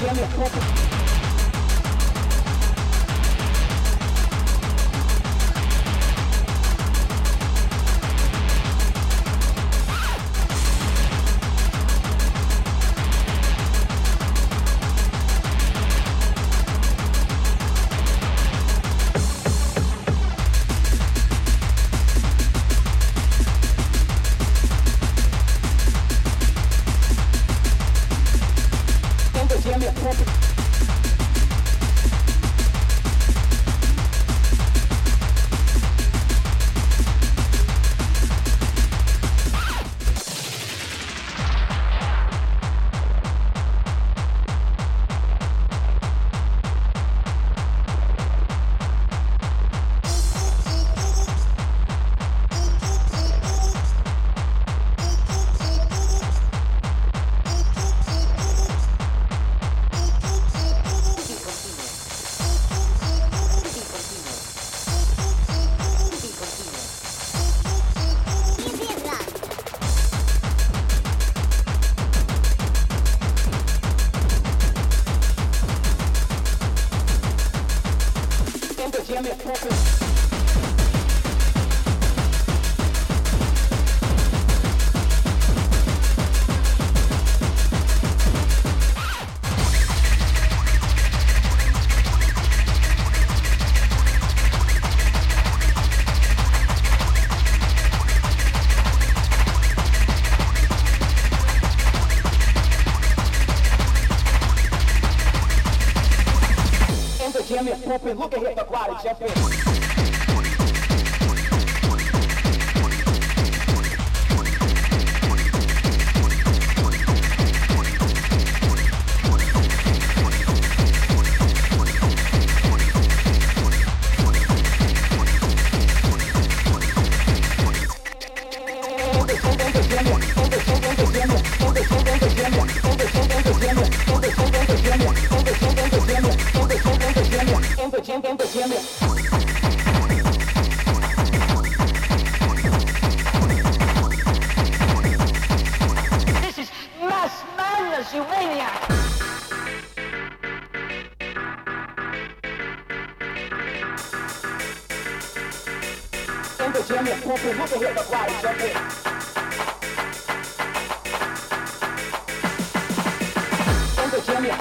Colombia Look at here, the body jump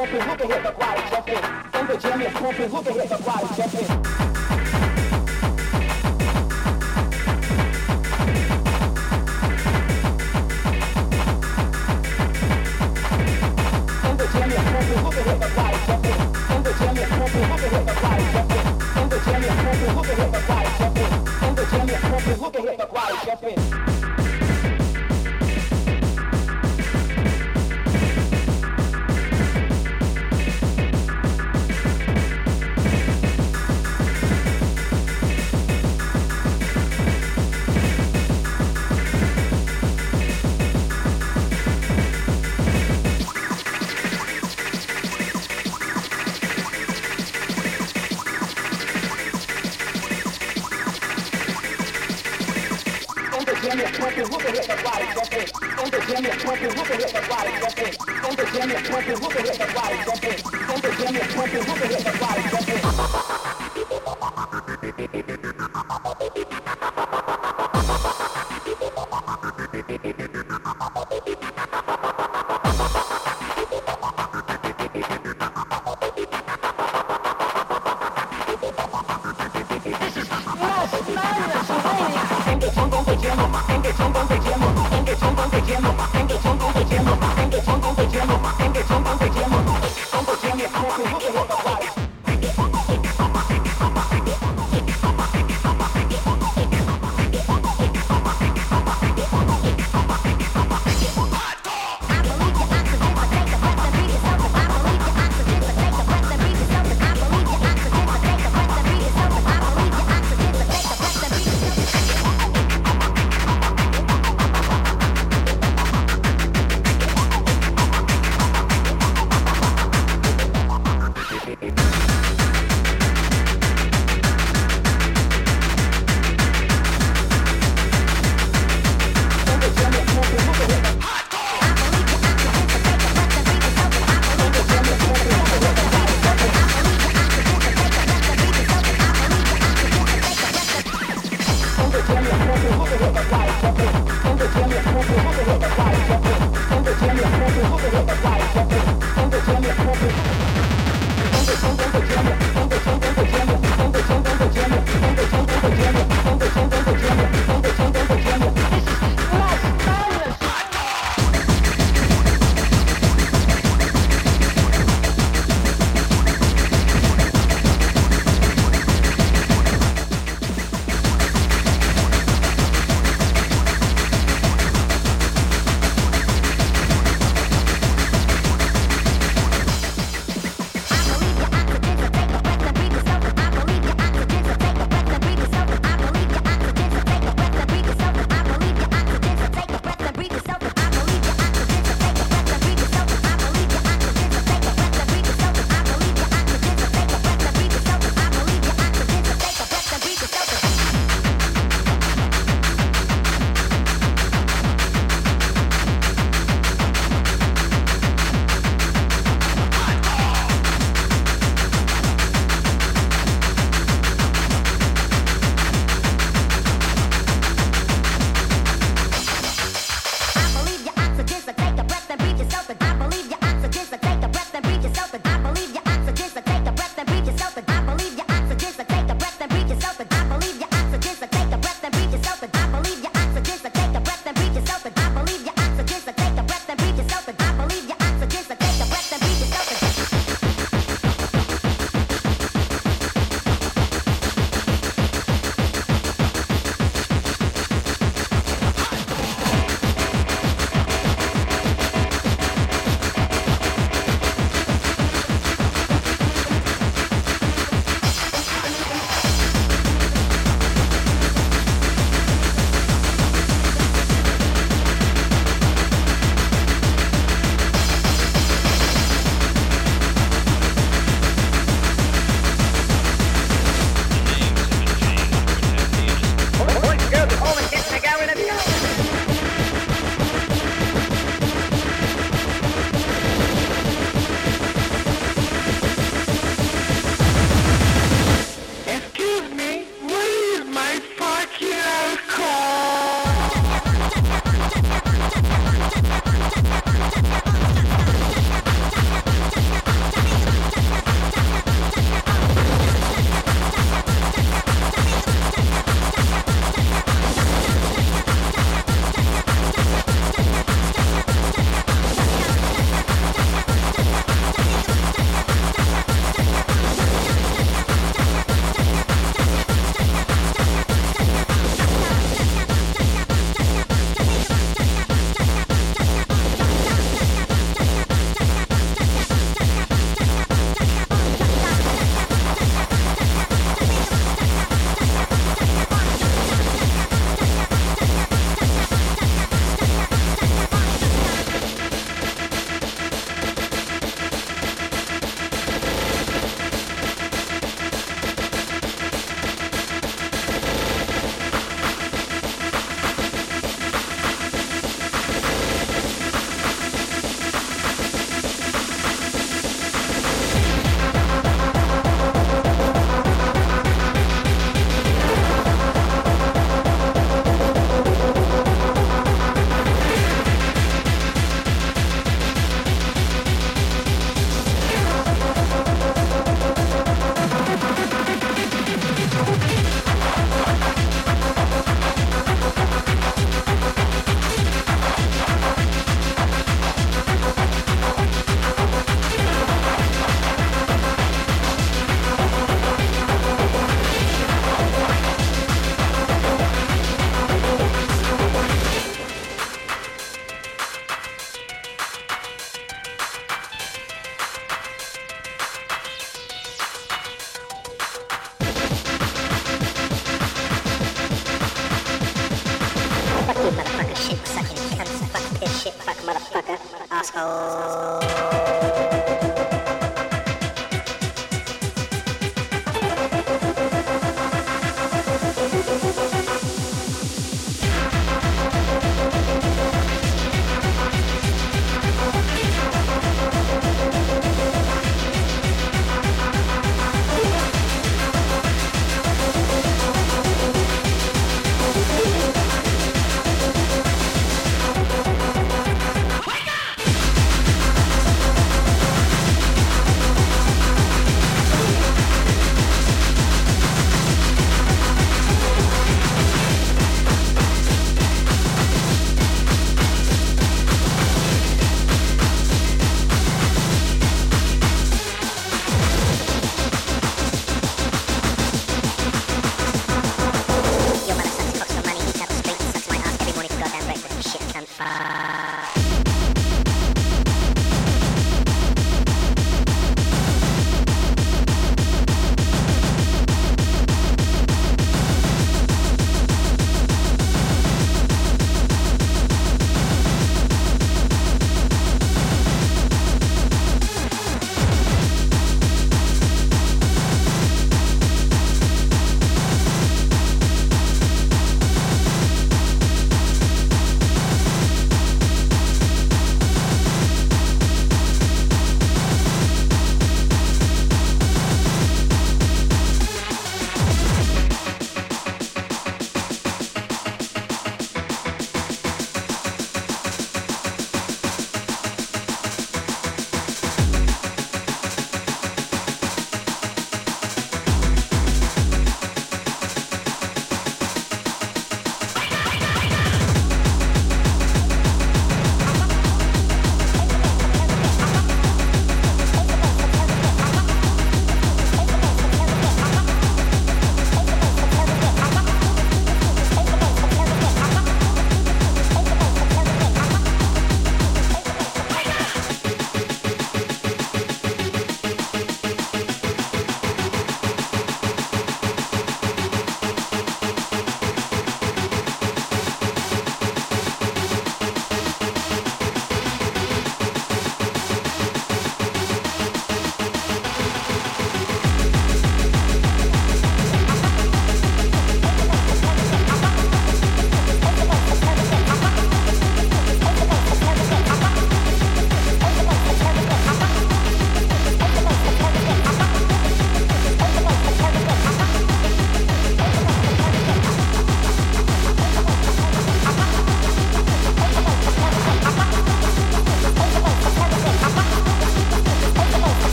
pumping, who can hit the body jumping? In the gym, you're pumping, who can hit the body jumping? In the gym, you're pumping, who can hit the body jumping? In the gym, you're pumping, who can hit the jumping? In the pumping, who can hit the body jumping? In the pumping, who can hit the body jumping? In the pumping, who can hit the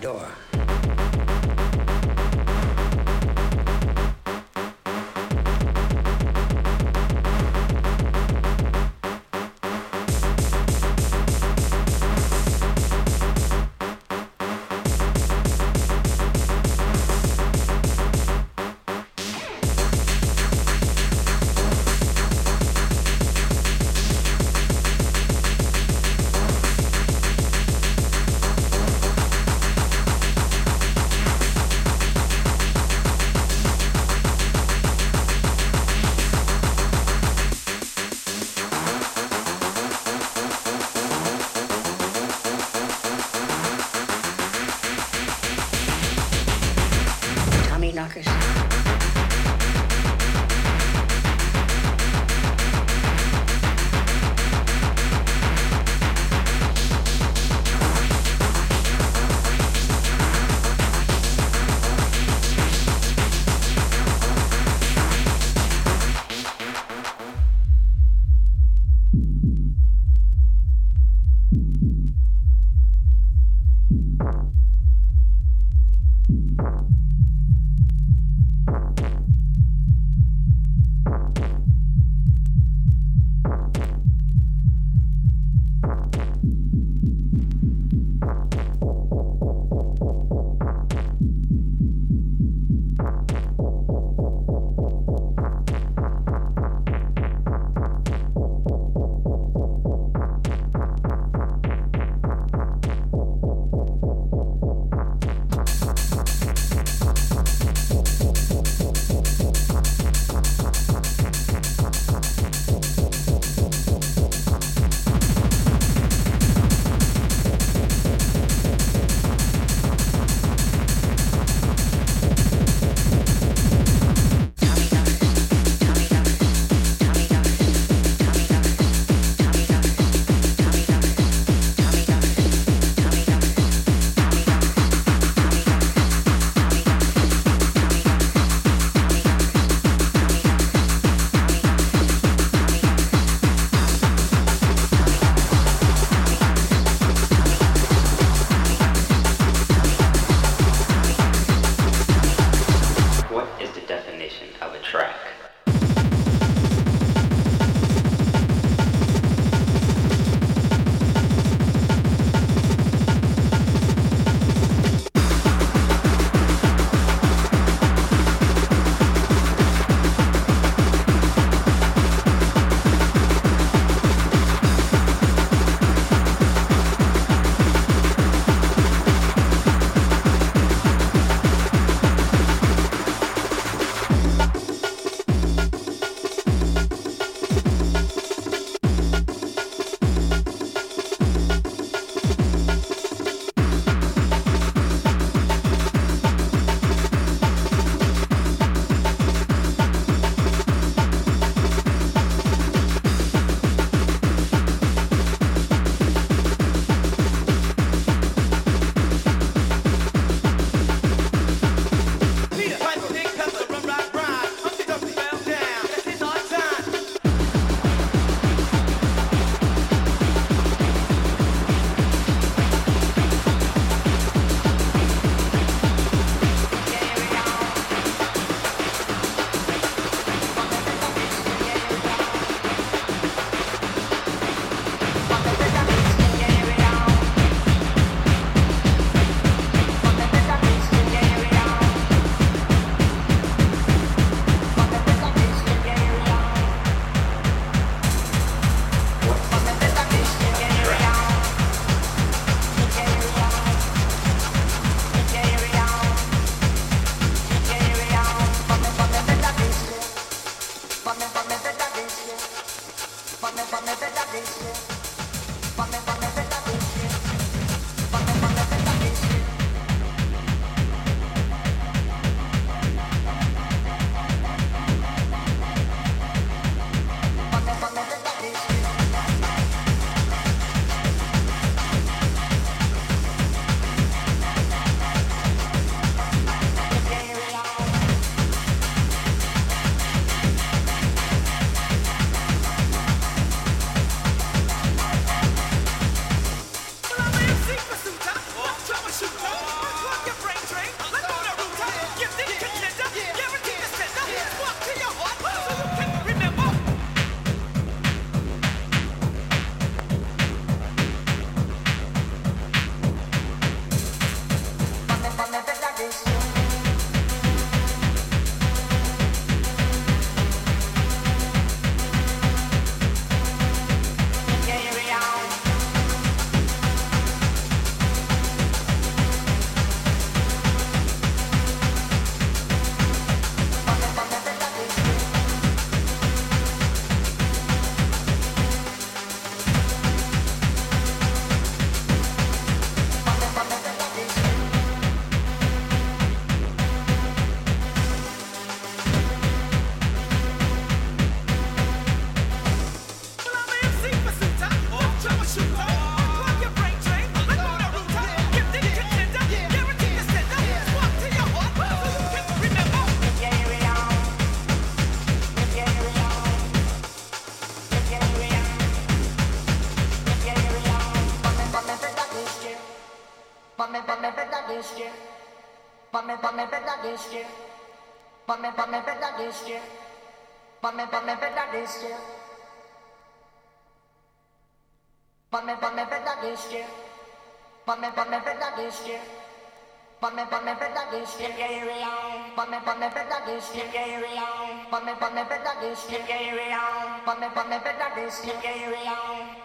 door. but me better this year. But me, but me better this year. But me, but me better this year. But me, but me better this year. But me, but me better this year. But me, but me better this year. But me, but me better this year. But me, but me better this year. But me, but me better this year.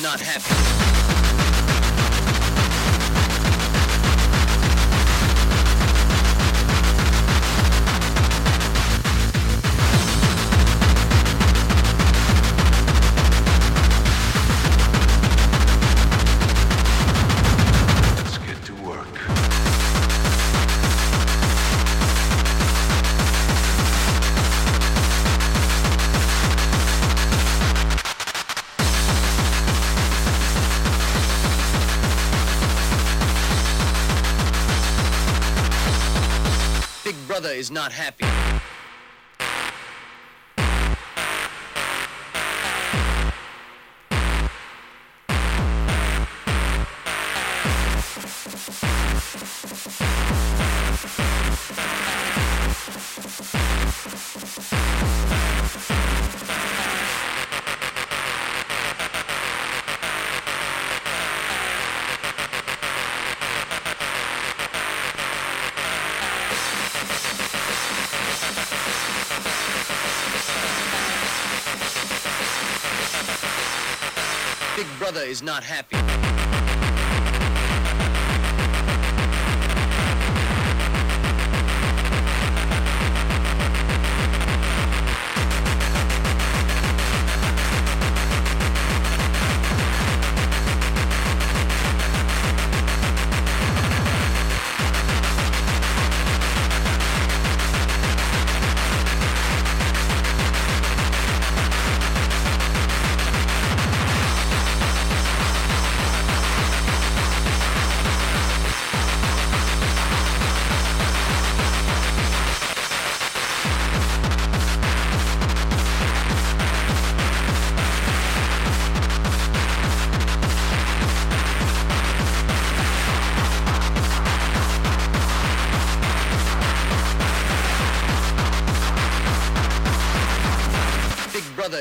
Not happy. Is not happy. Is not happy.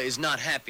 Is not happy.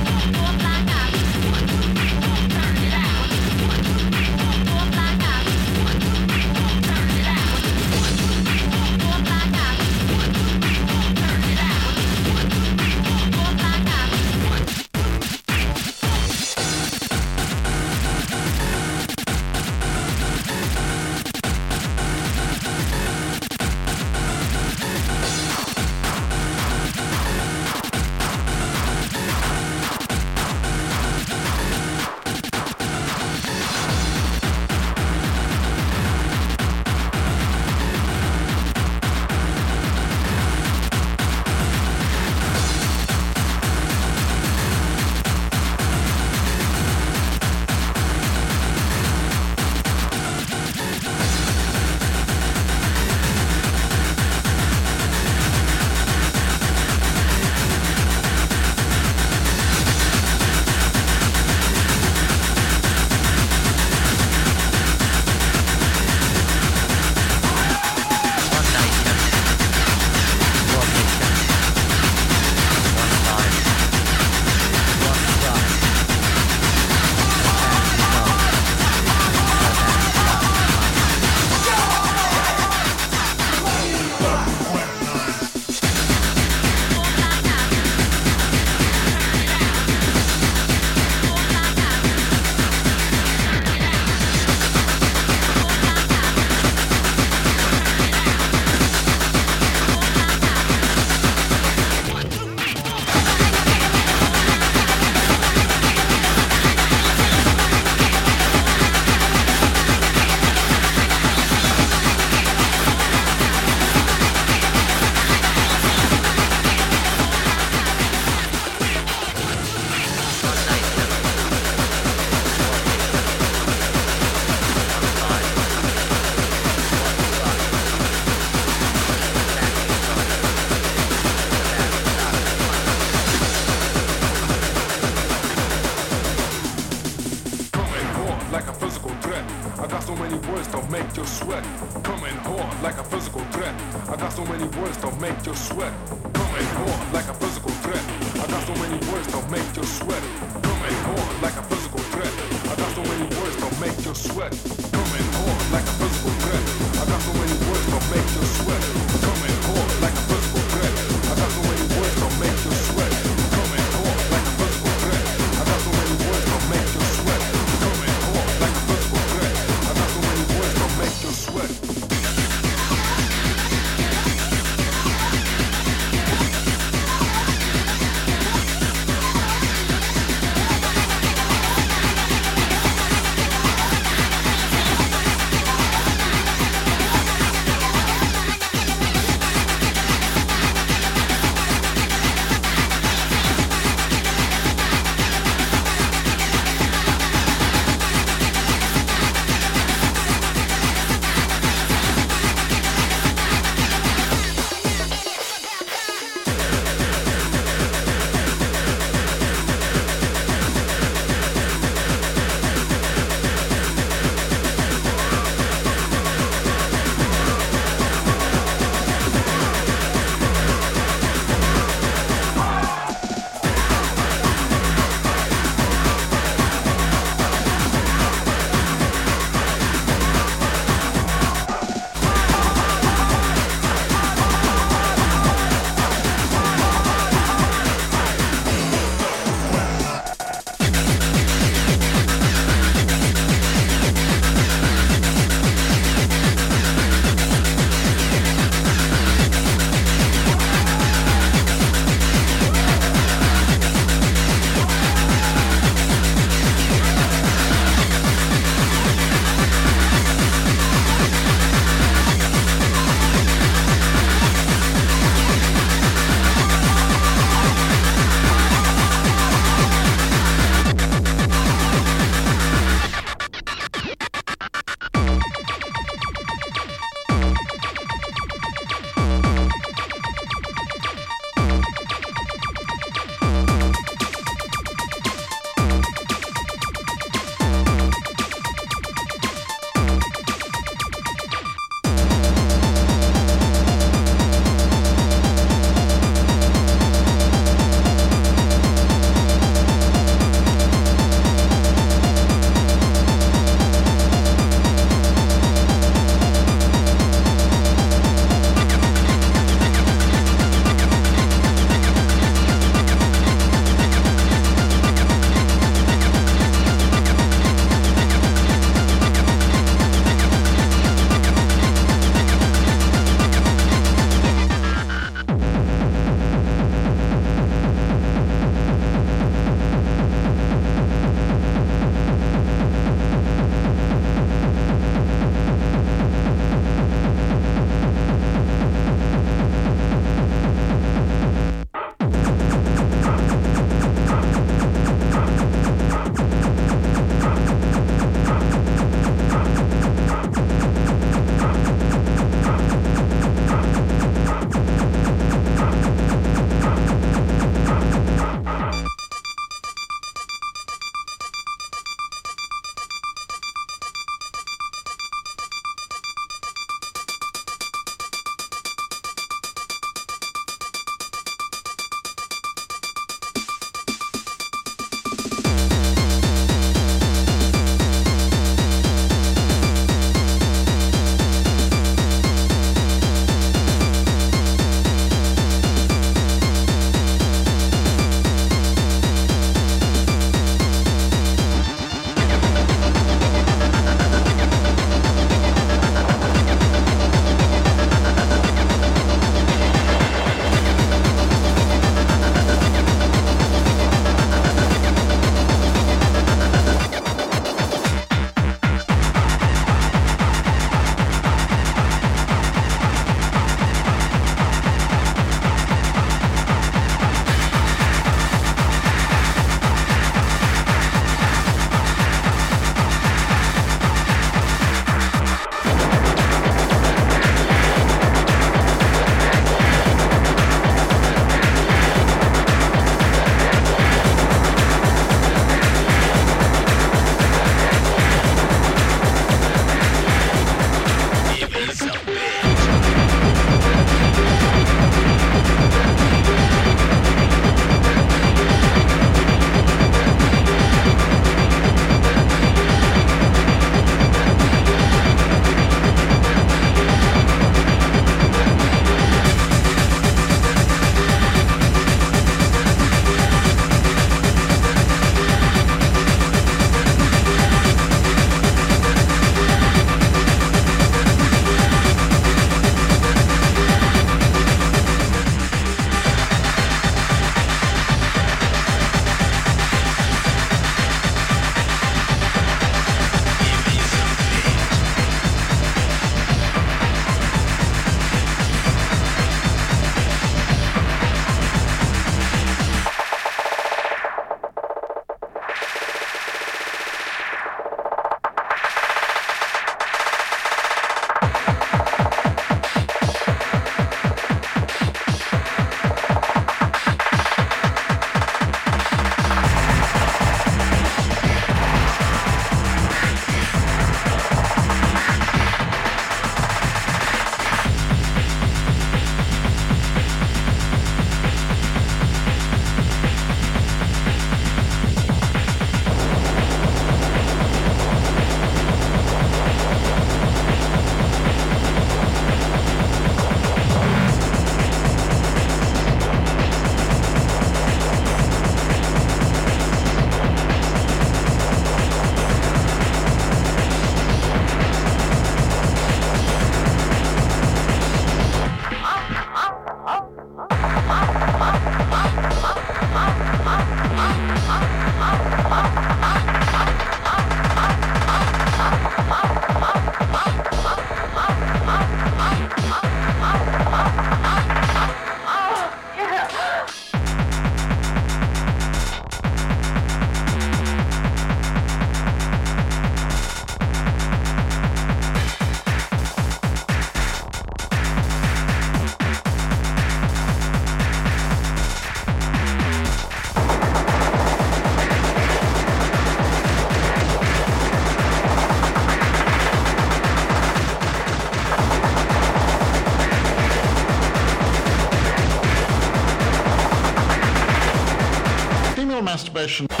profession.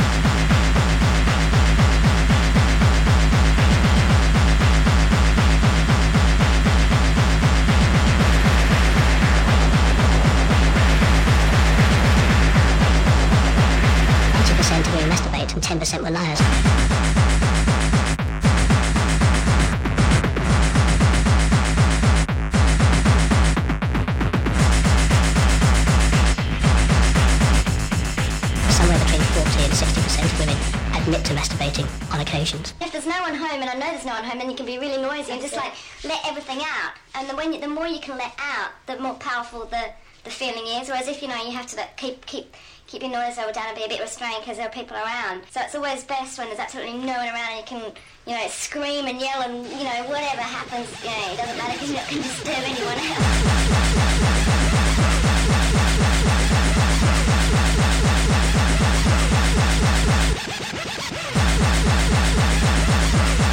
Home, then you can be really noisy and just like let everything out. And the, when you, the more you can let out, the more powerful the, the feeling is. Whereas if you know you have to like, keep keep keep your noise level down and be a bit restrained because there are people around. So it's always best when there's absolutely no one around and you can you know scream and yell and you know whatever happens. You know it doesn't matter because you're not going to disturb anyone else.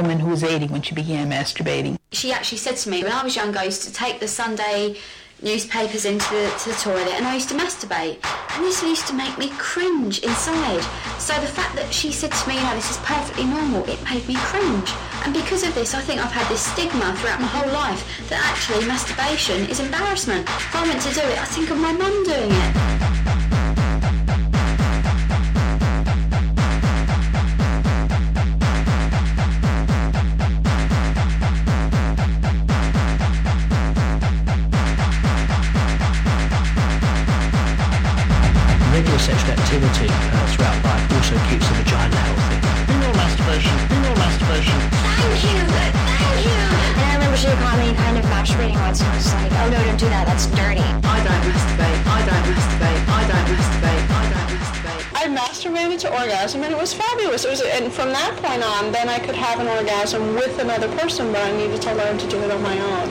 woman who was 80 when she began masturbating. She actually said to me, when I was younger, I used to take the Sunday newspapers into the, to the toilet and I used to masturbate. And this used to make me cringe inside. So the fact that she said to me, you know, this is perfectly normal, it made me cringe. And because of this, I think I've had this stigma throughout my whole life that actually masturbation is embarrassment. If I went to do it, I think of my mum doing it. Don't do that, that's dirty. I don't masturbate, I don't masturbate, I don't masturbate, I don't masturbate. I masturbated to orgasm and it was fabulous. It was, and from that point on, then I could have an orgasm with another person, but I needed to learn to do it on my own.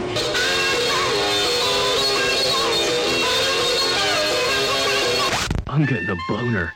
I'm getting a boner.